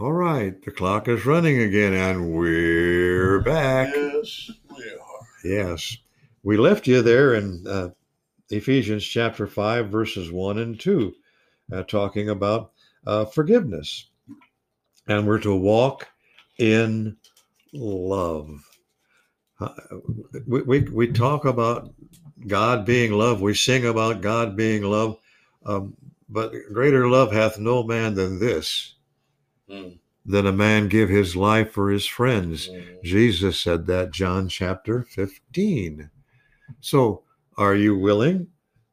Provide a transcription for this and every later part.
All right, the clock is running again, and we're back. Yes, we are. Yes, we left you there in uh, Ephesians chapter 5, verses 1 and 2, uh, talking about uh, forgiveness. And we're to walk in love. Uh, we, we, we talk about God being love, we sing about God being love, um, but greater love hath no man than this Mm, than a man give his life for his friends. mm. Jesus said that, John chapter 15. So, are you willing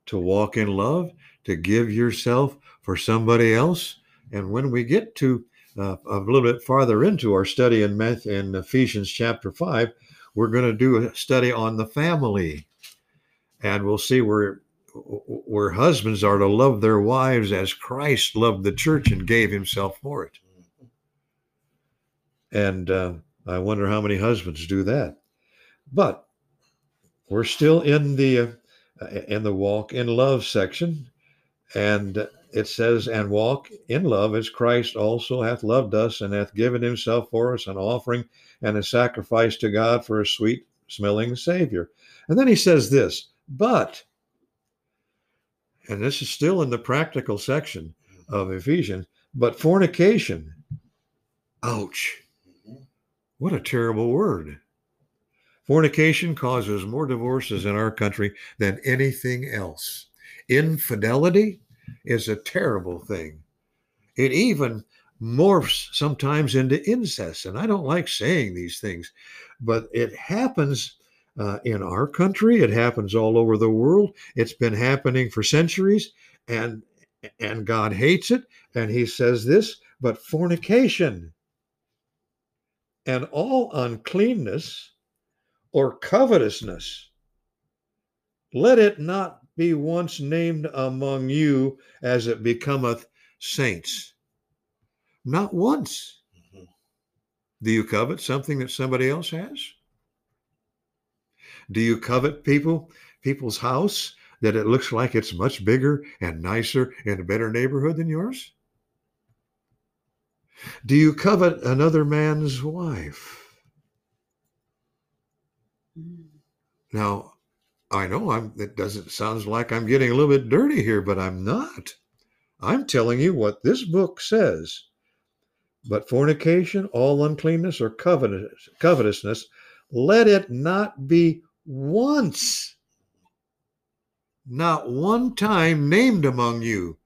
to walk in love, to give yourself for somebody else? And when we get to uh, a little bit farther into our study in, Math- in Ephesians chapter 5, we're going to do a study on the family. And we'll see where where husbands are to love their wives as Christ loved the church and gave himself for it. And uh, I wonder how many husbands do that. But we're still in the uh, in the walk in love section, and it says, "And walk in love as Christ also hath loved us, and hath given Himself for us, an offering and a sacrifice to God for a sweet smelling Savior." And then he says this, "But," and this is still in the practical section of Ephesians, but fornication. Ouch. What a terrible word. Fornication causes more divorces in our country than anything else. Infidelity is a terrible thing. It even morphs sometimes into incest. And I don't like saying these things, but it happens uh, in our country. It happens all over the world. It's been happening for centuries, and and God hates it. And He says this, but fornication and all uncleanness or covetousness, let it not be once named among you as it becometh saints. Not once. Mhm. Do you covet something that somebody else has? Do you covet people, people's house that it looks like it's much bigger and nicer and a better neighborhood than yours? Do you covet another man's wife? Now, I know I'm it doesn't sounds like I'm getting a little bit dirty here, but I'm not. I'm telling you what this book says. But fornication, all uncleanness, or covetous, covetousness, let it not be once, not one time named among you,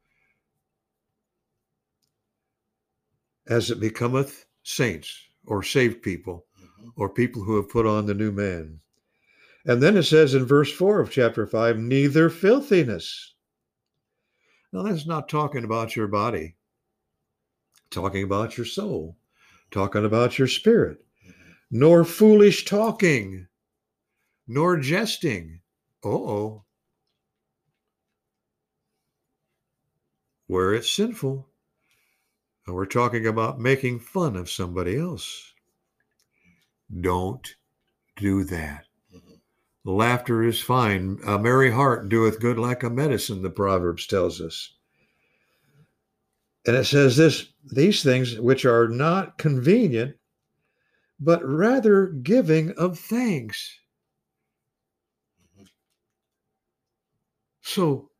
as it becometh saints or saved people Mhm. or people who have put on the new man. And then it says in verse 4 of chapter 5, neither filthiness. Now, that's not talking about your body, talking about your soul, talking about your spirit, Mhm. nor foolish talking, nor jesting. oh. Where it's sinful. And we're talking about making fun of somebody else. Don't do that. Mhm. Laughter is fine. A merry heart doeth good like a medicine, the Proverbs tells us. And it says this these things which are not convenient, but rather giving of thanks. Mhm. So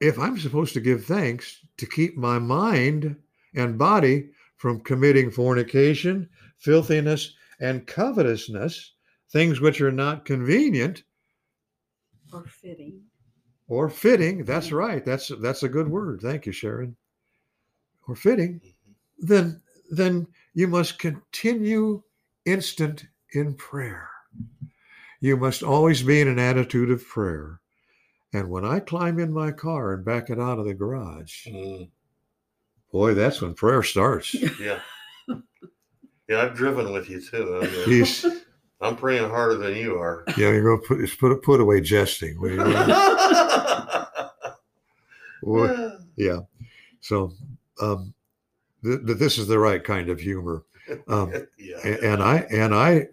if I'm supposed to give thanks to keep my mind and body from committing fornication, filthiness, and covetousness, things which are not convenient, or fitting. or fitting that's right that's that's a good word thank you sharon or fitting Mhm. then then you must continue instant in prayer you must always be in an attitude of prayer and when i climb in my car and back it out of the garage Mm. Boy that's when prayer starts Yeah. Yeah, I've driven with you too. I mean, I'm praying harder than you are. yeah you're gonna put put put away jesting yeah so um th- th- this is the right kind of humor um yeah. A- and I and I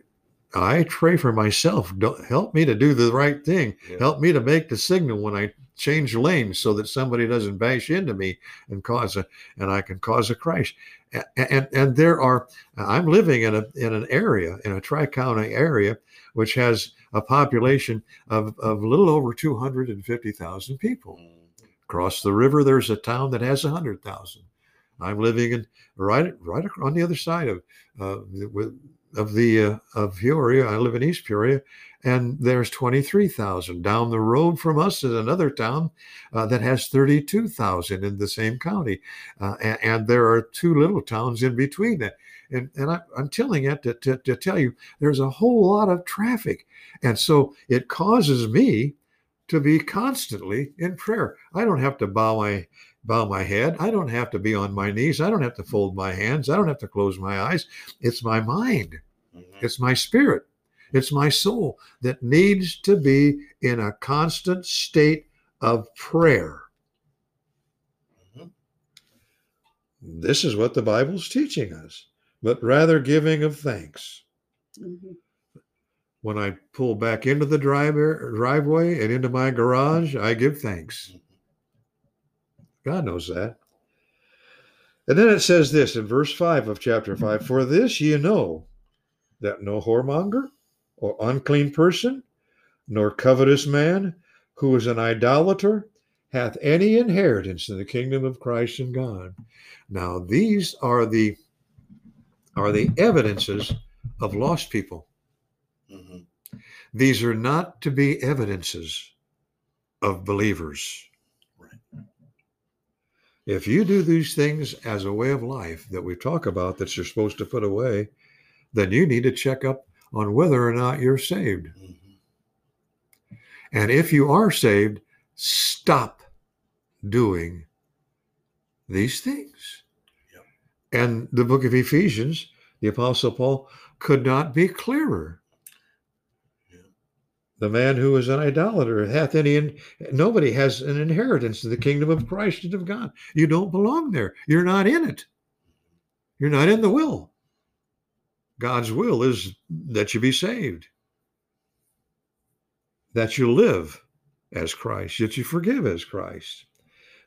I pray for myself. Don't help me to do the right thing. Yeah. Help me to make the signal when I change lanes so that somebody doesn't bash into me and cause a and I can cause a crash. And and, and there are I'm living in a in an area in a tri-county area which has a population of of a little over 250,000 people. Mhm. Across the river, there's a town that has a 100,000. I'm living in right right on the other side of uh, with, of the uh, of Peoria. I live in East Peoria, and there's 23,000. Down the road from us is another town uh, that has 32,000 in the same county, uh, and, and there are two little towns in between that. And, and I, I'm telling it to, to, to tell you, there's a whole lot of traffic. And so it causes me to be constantly in prayer. I don't have to bow my bow my head. I don't have to be on my knees. I don't have to fold my hands. I don't have to close my eyes. It's my mind. Mhm. It's my spirit. It's my soul that needs to be in a constant state of prayer. Mhm. This is what the Bible's teaching us, but rather giving of thanks. Mhm. When I pull back into the drive driveway and into my garage, I give thanks. God knows that. And then it says this in verse 5 of chapter 5 For this ye know that no whoremonger or unclean person, nor covetous man who is an idolater, hath any inheritance in the kingdom of Christ and God. Now these are the are the evidences of lost people. Mhm. These are not to be evidences of believers. If you do these things as a way of life that we talk about that you're supposed to put away, then you need to check up on whether or not you're saved. Mhm. And if you are saved, stop doing these things. Yep. And the book of Ephesians, the Apostle Paul could not be clearer. The man who is an idolater hath any, nobody has an inheritance in the kingdom of Christ and of God. You don't belong there. You're not in it. You're not in the will. God's will is that you be saved, that you live as Christ, that you forgive as Christ.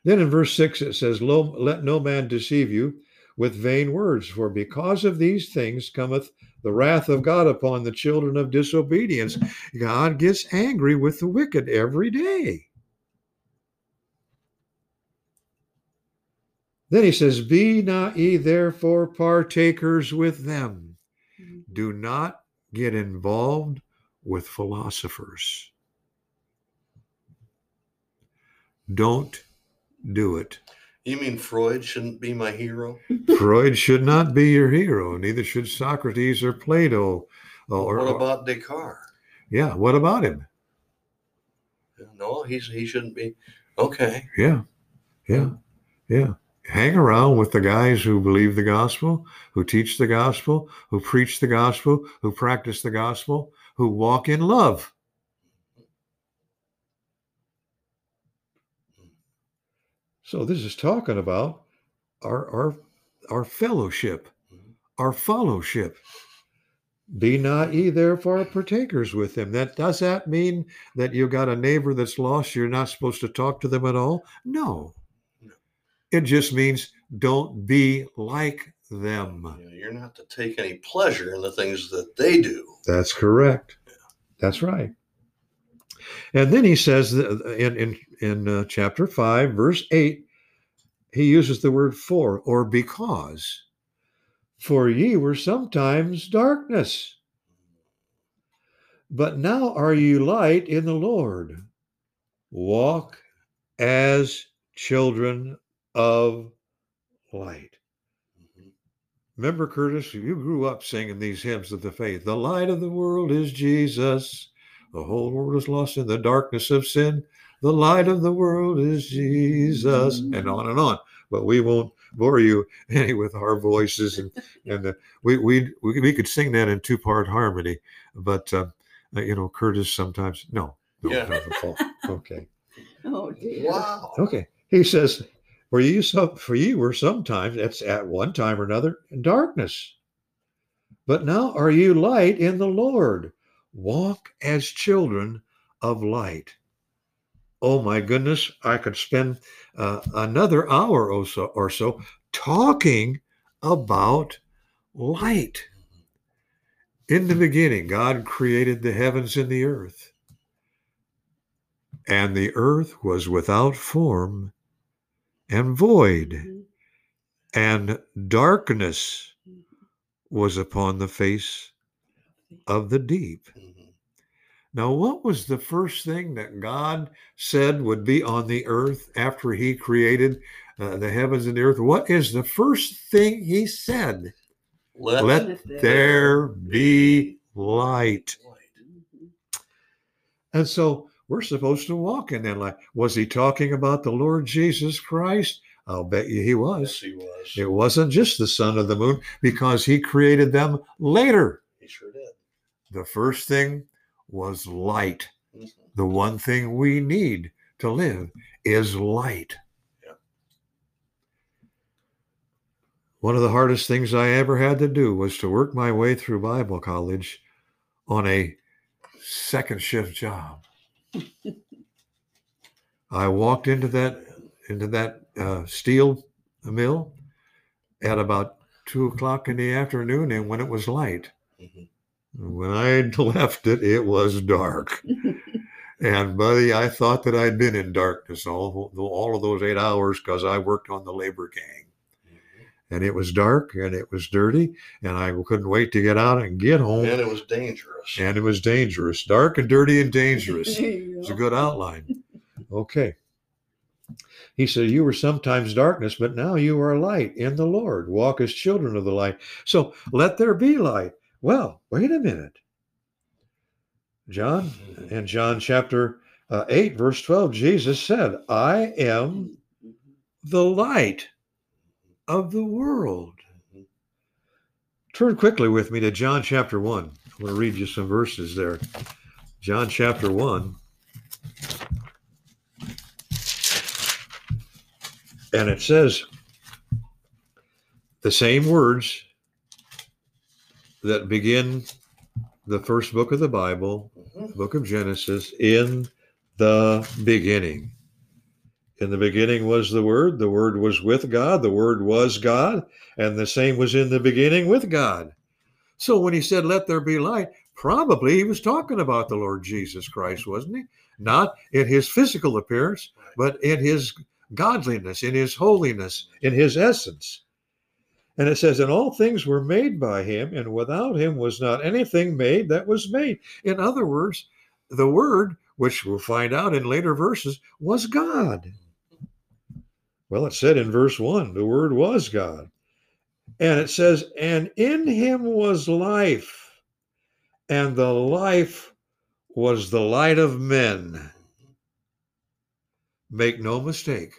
Then in verse 6 it says, "Lo- Let no man deceive you with vain words, for because of these things cometh the wrath of God upon the children of disobedience. God gets angry with the wicked every day. Then he says, Be not ye therefore partakers with them. Mhm. Do not get involved with philosophers. Don't do it. You mean Freud shouldn't be my hero? Freud should not be your hero, neither should Socrates or Plato. Uh, or, what uh, about Descartes? yeah, what about him? No, he's he shouldn't be. Okay. Yeah, yeah, yeah. Hang around with the guys who believe the gospel, who teach the gospel, who preach the gospel, who practice the gospel, who walk in love. So this is talking about our our our fellowship, mm-hmm. our fellowship. Be not ye therefore partakers with them. That does that mean that you got a neighbor that's lost, you're not supposed to talk to them at all? No. It just means don't be like them. You're not to take any pleasure in the things that they do. That's correct. That's right. And then he says in in in uh, chapter five, verse eight, he uses the word for or because. For ye were sometimes darkness, but now are you light in the Lord. Walk as children of light. Remember, Curtis, you grew up singing these hymns of the faith. The light of the world is Jesus. The whole world is lost in the darkness of sin. The light of the world is Jesus, and on and on. But we won't bore you any with our voices, and and uh, we, we we we could sing that in two part harmony. But uh, uh, you know, Curtis sometimes no, no, Yeah. no, no, okay. Oh dear. Wow. Okay. He says, For you so for you were sometimes, that's at one time or another, in darkness. But now are you light in the Lord. Walk as children of light. Oh my goodness, I could spend uh, another hour or so, or so talking about light. In the beginning, God created the heavens and the earth. And the earth was without form and void, and darkness was upon the face of the deep. Now, what was the first thing that God said would be on the earth after He created uh, the heavens and the earth? What is the first thing He said? Let, Let there be light. Mhm. And so we're supposed to walk in that light. Was He talking about the Lord Jesus Christ? I'll bet you He was. Yes, he was. It wasn't just the sun of the moon because He created them later. He sure did. The first thing was light. Mhm. the one thing we need to live is light. Yeah. One of the hardest things I ever had to do was to work my way through Bible college on a second shift job. I walked into that into that uh, steel mill at about two o'clock in the afternoon, and when it was light, Mhm. When I left it, it was dark. And buddy, I thought that I'd been in darkness all all of those eight hours because I worked on the labor gang, Mhm. and it was dark and it was dirty, and I couldn't wait to get out and get home. And it was dangerous. And it was dangerous, dark and dirty and dangerous. It's a good outline. Okay. He said, You were sometimes darkness, but now you are light in the Lord. Walk as children of the light. So let there be light. Well, wait a minute. John, Mhm. in John chapter uh, 8, verse 12, Jesus said, I am the light of the world. Mhm. Turn quickly with me to John chapter 1. I'm going to read you some verses there. John chapter 1. And it says the same words that begin the first book of the Bible, Mhm. the book of Genesis, in the beginning. In the beginning was the Word, the Word was with God, the Word was God, and the same was in the beginning with God. So when he said, Let there be light, probably he was talking about the Lord Jesus Christ, wasn't he? Not in his physical appearance, but in his godliness, in his holiness, in his essence. And it says, And all things were made by him, and without him was not anything made that was made. In other words, the Word, which we'll find out in later verses, was God. Well, it said in verse 1, the Word was God. And it says, And in him was life, and the life was the light of men. Make no mistake,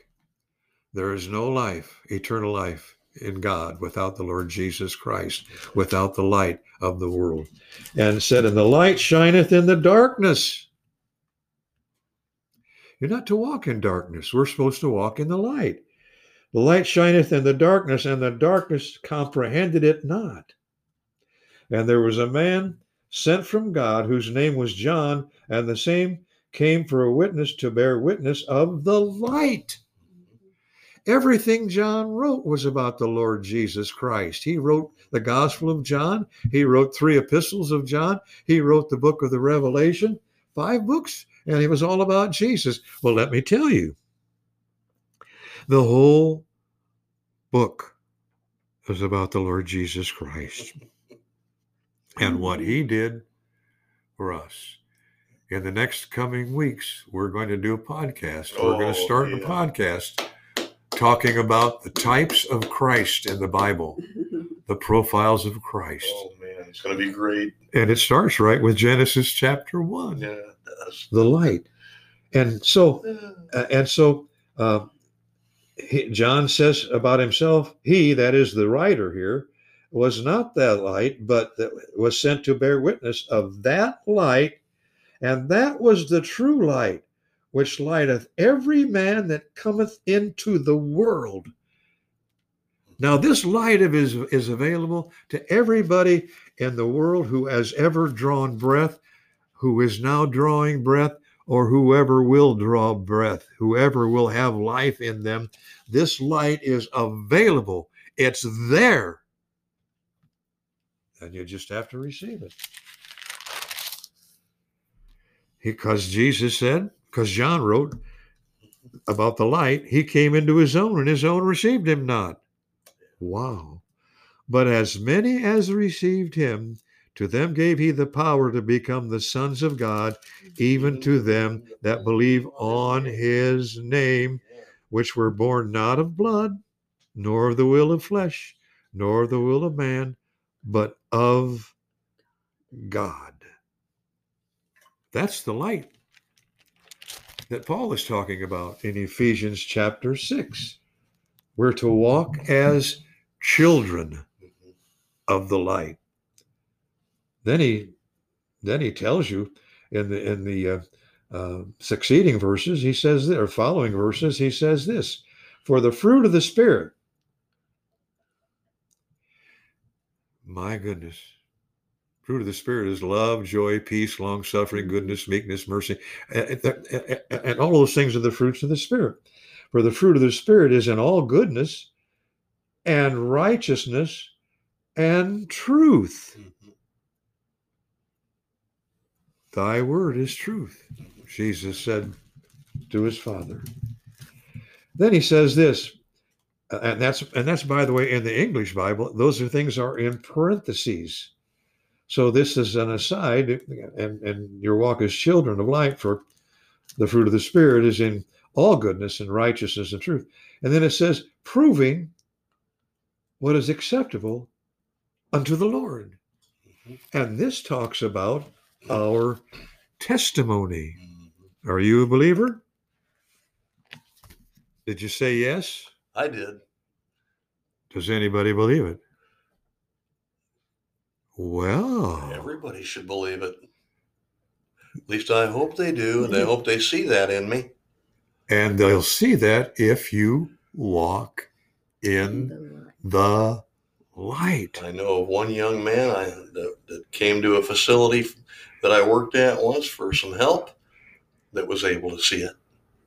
there is no life, eternal life in God without the Lord Jesus Christ, without the light of the world. And said, And the light shineth in the darkness. You're not to walk in darkness. We're supposed to walk in the light. The light shineth in the darkness, and the darkness comprehended it not. And there was a man sent from God whose name was John, and the same came for a witness to bear witness of the light. Everything John wrote was about the Lord Jesus Christ. He wrote the Gospel of John, he wrote three epistles of John, he wrote the book of the Revelation, five books, and it was all about Jesus. Well, let me tell you, the whole book is about the Lord Jesus Christ and what he did for us. In the next coming weeks, we're going to do a podcast. We're going to Oh, start a podcast talking about the types of Christ in the Bible, the profiles of Christ. Oh man, it's gonna be great. And it starts right with Genesis chapter 1, Yeah, it does. the light. And so uh, and so uh, he, John says about himself, he, that is the writer here, was not that light, but that was sent to bear witness of that light, and that was the true light, which lighteth every man that cometh into the world. Now, this light of is, is available to everybody in the world who has ever drawn breath, who is now drawing breath, or whoever will draw breath, whoever will have life in them. This light is available, it's there. And you just have to receive it. Because Jesus said, because John wrote about the light, he came into his own, and his own received him not. Wow. But as many as received him, to them gave he the power to become the sons of God, even to them that believe on his name, which were born not of blood, nor of the will of flesh, nor of the will of man, but of God. That's the light that Paul is talking about in Ephesians chapter 6. We're to walk as children of the light. Then he then he tells you in the in the uh, uh, succeeding verses, he says or following verses, he says this: for the fruit of the spirit. My goodness. Fruit of the Spirit is love, joy, peace, long suffering, goodness, meekness, mercy. And, all those things are the fruits of the Spirit. For the fruit of the Spirit is in all goodness and righteousness and truth. Thy word is truth, Jesus said to his Father. Then he says this, and that's and that's by the way in the English Bible, those are things are in parentheses. So this is an aside, and, and your walk as children of light, for the fruit of the Spirit is in all goodness and righteousness and truth. And then it says, proving what is acceptable unto the Lord. Mhm. And this talks about our testimony. Mhm. Are you a believer? Did you say yes? I did. Does anybody believe it? Well, Everybody should believe it. At least I hope they do, and I hope they see that in me. and they'll see that if you walk in The light. I know of one young man I, that, that came to a facility that I worked at once for some help that was able to see it.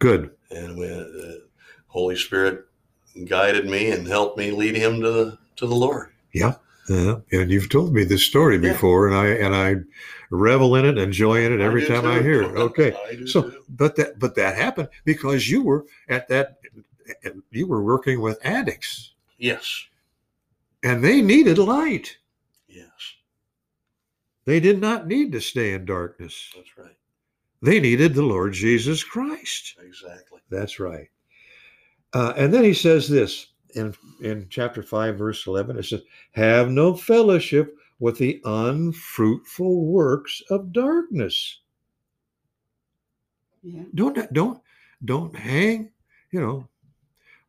Good. And when the uh, Holy Spirit guided me and helped me lead him to the, to the Lord. Yeah. Uh, and you've told me this story Yeah. before, and I and I revel in it, enjoy in it every time I hear it. Okay. So, too. but that but that happened because you were at that you were working with addicts, yes, and they needed light. yes, They did not need to stay in darkness. that's right. They needed the Lord Jesus Christ. Exactly. That's right. Uh, and then he says this in in chapter five, verse eleven. It says, "Have no fellowship with the unfruitful works of darkness." Yeah. Don't don't don't hang. You know,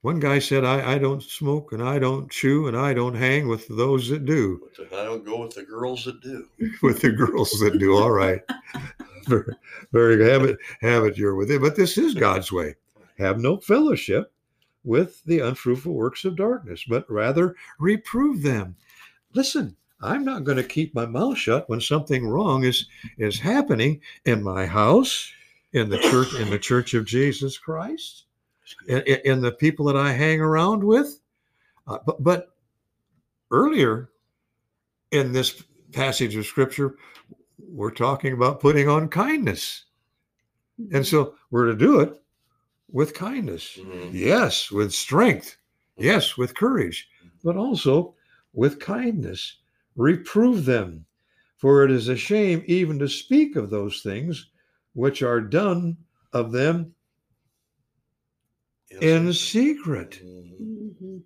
one guy said, "I I don't smoke and I don't chew and I don't hang with those that do." I don't go with the girls that do. with the girls that do. All right. very, very good. Have it, have it your with it. But this is God's way. Have no fellowship with the unfruitful works of darkness, but rather reprove them. Listen, I'm not going to keep my mouth shut when something wrong is is happening in my house, in the church, in the church of Jesus Christ, in, in- the people that I hang around with. Uh, but, but earlier in this passage of scripture, we're talking about putting on kindness. And so we're to do it with kindness. Mhm. Yes, with strength. Yes, with courage, but also with kindness. Reprove them, for it is a shame even to speak of those things which are done of them in secret. Mhm. Mhm.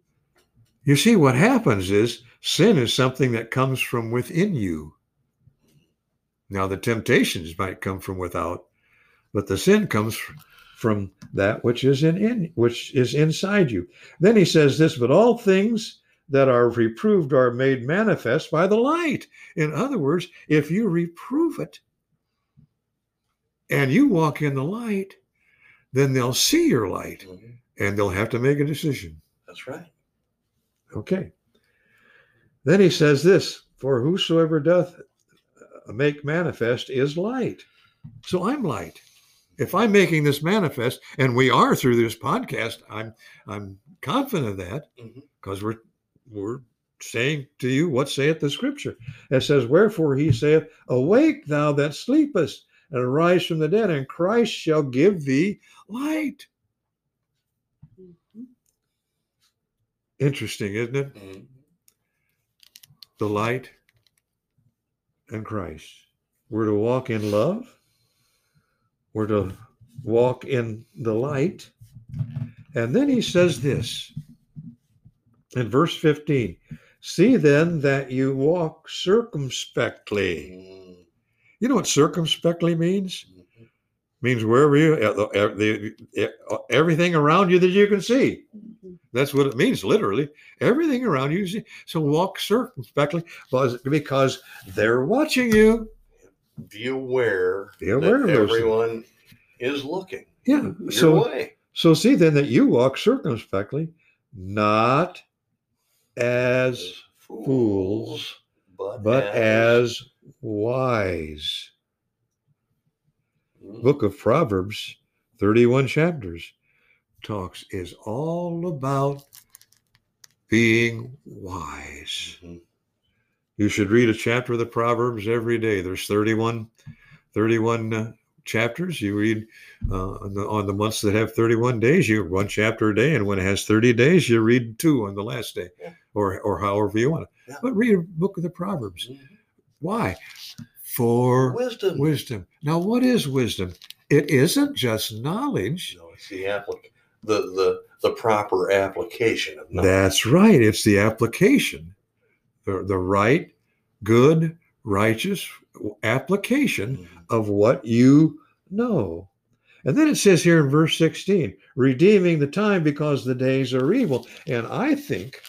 You see, what happens is sin is something that comes from within you. Now, the temptations might come from without, but the sin comes f- from that which is in, in which is inside you. Then he says this, but all things that are reproved are made manifest by the light. In other words, if you reprove it and you walk in the light, then they'll see your light Mhm. and they'll have to make a decision. That's right. Okay. Then he says this For whosoever doth make manifest is light. So I'm light. If I'm making this manifest, and we are through this podcast, I'm I'm confident of that because we're we're saying to you what saith the scripture. It says, Wherefore he saith, Awake thou that sleepest, and arise from the dead, and Christ shall give thee light. Mhm. Interesting, isn't it? Mhm. the light and Christ. We're to walk in love. We're to walk in the light. And then he says this in verse 15 See then that you walk circumspectly. You know what circumspectly means? Means wherever you, uh, uh, uh, everything around you that you can see. That's what it means, literally. Everything around you. So walk circumspectly because they're watching you. Be aware, Be aware that of those things. everyone is looking Yeah. So, way. so see then that you walk circumspectly, not as fools, but, but as wise. Mhm. Book of Proverbs, 31 chapters, talks is all about being wise. Mhm. You should read a chapter of the Proverbs every day. There's 31, 31 uh, chapters. You read uh, on, the, on the months that have 31 days, you one chapter a day. And when it has 30 days, you read two on the last day Yeah. or, or however you want to. Yeah. But read a book of the Proverbs. Mhm. Why? For Wisdom. wisdom. Now, what is wisdom? It isn't just knowledge. No, it's the applic- the the the proper application of knowledge. That's right. It's the application, the, the right, good, righteous application Mhm. of what you know. And then it says here in verse 16, redeeming the time because the days are evil. And I think,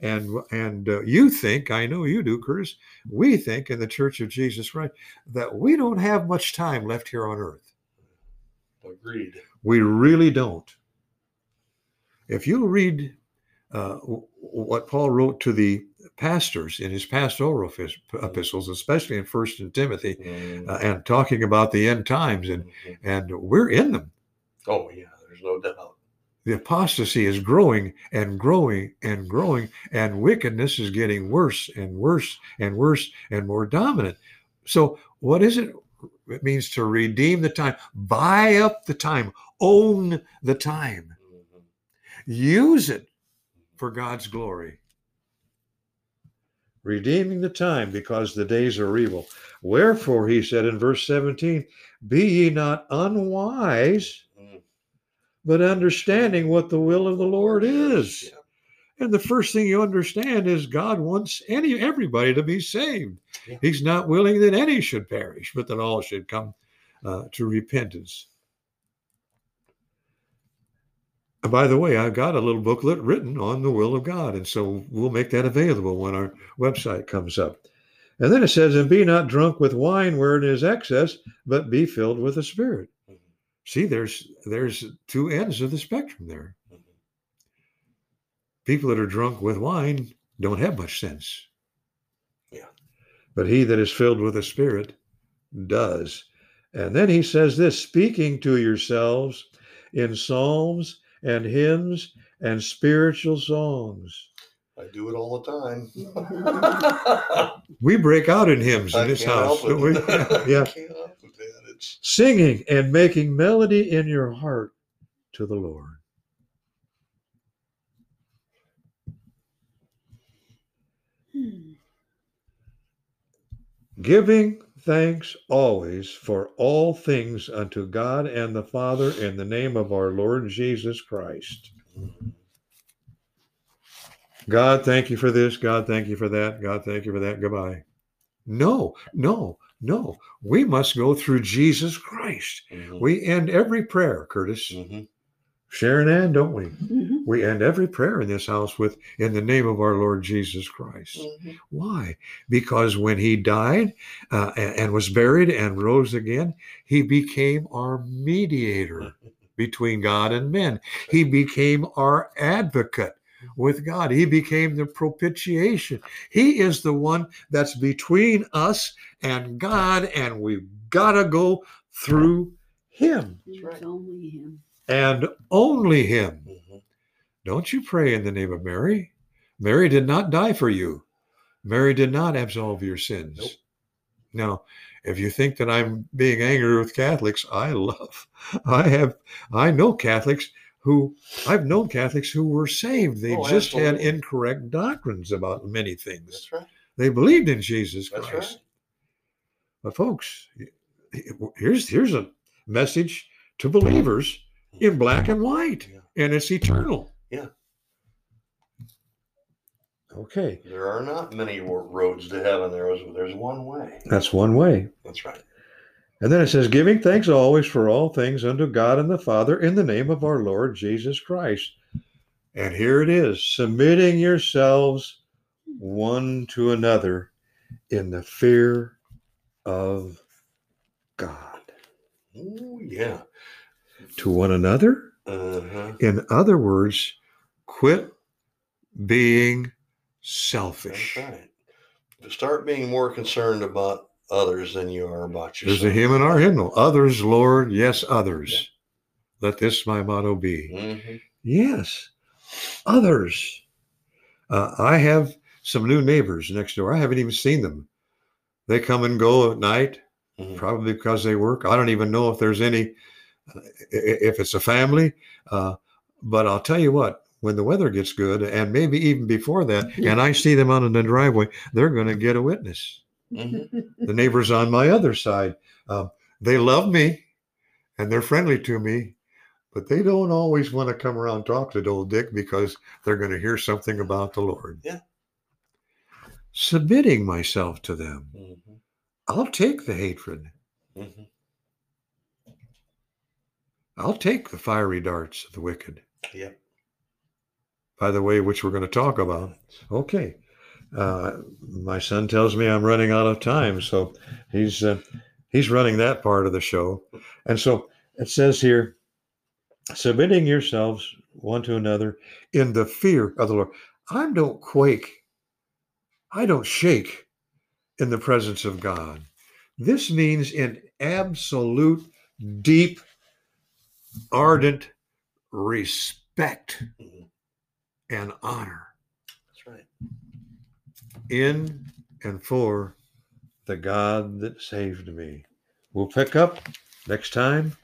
and and uh, you think, I know you do, Curtis, we think in the Church of Jesus Christ that we don't have much time left here on earth. Agreed. We really don't. If you read uh, what Paul wrote to the pastors in his pastoral epis- epistles, especially in First and Timothy, uh, and talking about the end times, and Mhm. and we're in them. oh yeah, there's no doubt. The apostasy is growing and growing and growing, and wickedness is getting worse and worse and worse and more dominant. So, what is it? It means to redeem the time, buy up the time, own the time, use it for God's glory. Redeeming the time because the days are evil. Wherefore, he said in verse 17, Be ye not unwise, Mhm. but understanding what the will of the Lord is. And the first thing you understand is God wants any everybody to be saved. Yeah. He's not willing that any should perish, but that all should come uh, to repentance. And by the way, I've got a little booklet written on the will of God, and so we'll make that available when our website comes up. And then it says, "And be not drunk with wine wherein is excess, but be filled with the Spirit." Mhm. See, there's there's two ends of the spectrum there. Mhm. People that are drunk with wine don't have much sense. Yeah. But he that is filled with the Spirit does. And then he says this speaking to yourselves in psalms and hymns and spiritual songs. I do it all the time. We break out in hymns in I this can't house. help don't we? it. yeah. I can't help it. It's Singing and making melody in your heart to the Lord. Hmm. giving thanks always for all things unto God and the Father in the name of our Lord Jesus Christ. God, thank you for this. God, thank you for that. God, thank you for that. Goodbye. No, no, no. We must go through Jesus Christ. Mhm. We end every prayer, Curtis. Mhm. Sharon Ann, don't we? Mhm. We end every prayer in this house with in the name of our Lord Jesus Christ. Mhm. Why? Because when he died uh, and, and was buried and rose again, he became our mediator between God and men. He became our advocate with God. He became the propitiation. He is the one that's between us and God, and we've got to go through Him It's right. only him. and only Him. Don't you pray in the name of Mary. Mary did not die for you. Mary did not absolve your sins. Nope. Now, if you think that I'm being angry with Catholics, I love, I have, I know Catholics who, I've known Catholics who were saved. They Oh, just had incorrect doctrines about many things. That's right. They believed in Jesus That's Christ. right. But folks, here's here's a message to believers in black and white, Yeah. and it's eternal. Yeah. Okay, There are not many roads to heaven. There is there's one way. that's one way. That's right. And then it says, giving thanks always for all things unto God and the Father in the name of our Lord Jesus Christ. And here it is submitting yourselves one to another in the fear of God. Oh yeah. To one another? Uh-huh. In other words, quit being selfish. right. Start being more concerned about others than you are about yourself. There's a hymn in our hymnal Others, Lord, yes, others. Let this my motto be. Mhm. Yes, others. Uh, I have some new neighbors next door. I haven't even seen them. They come and go at night, Mhm. probably because they work. I don't even know if there's any, uh, if it's a family. Uh, but I'll tell you what, when the weather gets good, and maybe even before that, and I see them out in the driveway, they're going to get a witness. Mhm. The neighbors on my other side, um, they love me and they're friendly to me, but they don't always want to come around and talk to old Dick because they're going to hear something about the Lord. Yeah. Submitting myself to them. Mhm. I'll take the hatred. Mhm. I'll take the fiery darts of the wicked. Yep. By the way, which we're going to talk about. Okay. Uh, my son tells me I'm running out of time, so he's uh, he's running that part of the show. And so it says here, submitting yourselves one to another in the fear of the Lord. I don't quake. I don't shake in the presence of God. This means in absolute, deep, ardent respect. And honor That's right. in and for the God that saved me. We'll pick up next time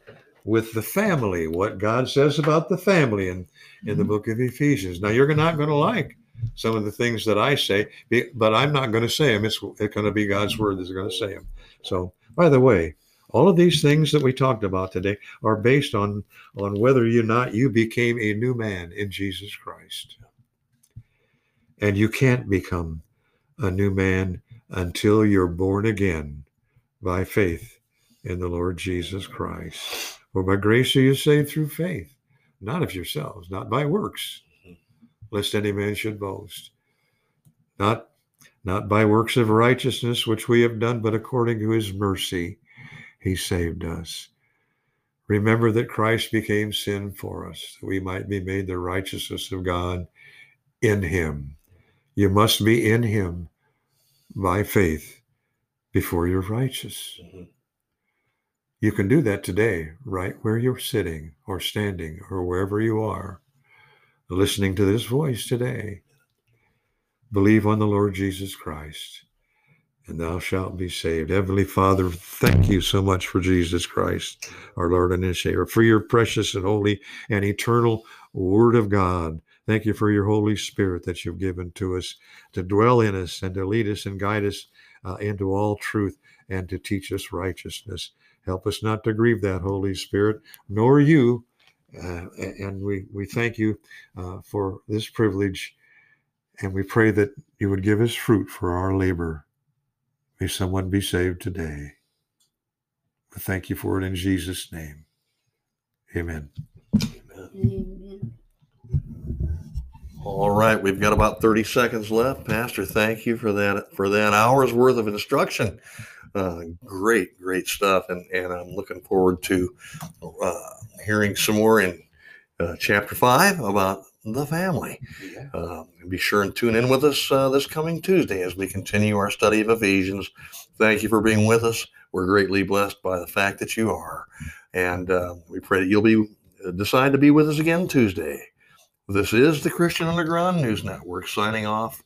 with the family, what God says about the family in, in the mm-hmm. book of Ephesians. Now, you're not going to like some of the things that I say, but I'm not going to say them. It's, it's going to be God's word that's going to say them. So, by the way, all of these things that we talked about today are based on, on whether or not you became a new man in Jesus Christ. And you can't become a new man until you're born again by faith in the Lord Jesus Christ. For by grace are you saved through faith, not of yourselves, not by works, lest any man should boast. Not not by works of righteousness which we have done, but according to his mercy he saved us. Remember that Christ became sin for us, that we might be made the righteousness of God in him. You must be in him by faith before you're righteous. Mhm. You can do that today, right where you're sitting or standing or wherever you are, listening to this voice today. Believe on the Lord Jesus Christ, and thou shalt be saved. Heavenly Father, thank you so much for Jesus Christ, our Lord and Savior, for your precious and holy and eternal Word of God. Thank you for your Holy Spirit that you've given to us to dwell in us and to lead us and guide us uh, into all truth and to teach us righteousness. Help us not to grieve that Holy Spirit, nor you. Uh, and we, we thank you uh, for this privilege. And we pray that you would give us fruit for our labor. May someone be saved today. We thank you for it in Jesus' name. Amen. Amen. All right, we've got about 30 seconds left. Pastor, thank you for that for that hour's worth of instruction. Uh, great, great stuff, and and I'm looking forward to uh, hearing some more in uh, chapter five about the family. Yeah. Uh, be sure and tune in with us uh, this coming Tuesday as we continue our study of Ephesians. Thank you for being with us. We're greatly blessed by the fact that you are. And uh, we pray that you'll be uh, decide to be with us again Tuesday. This is the Christian Underground News Network signing off.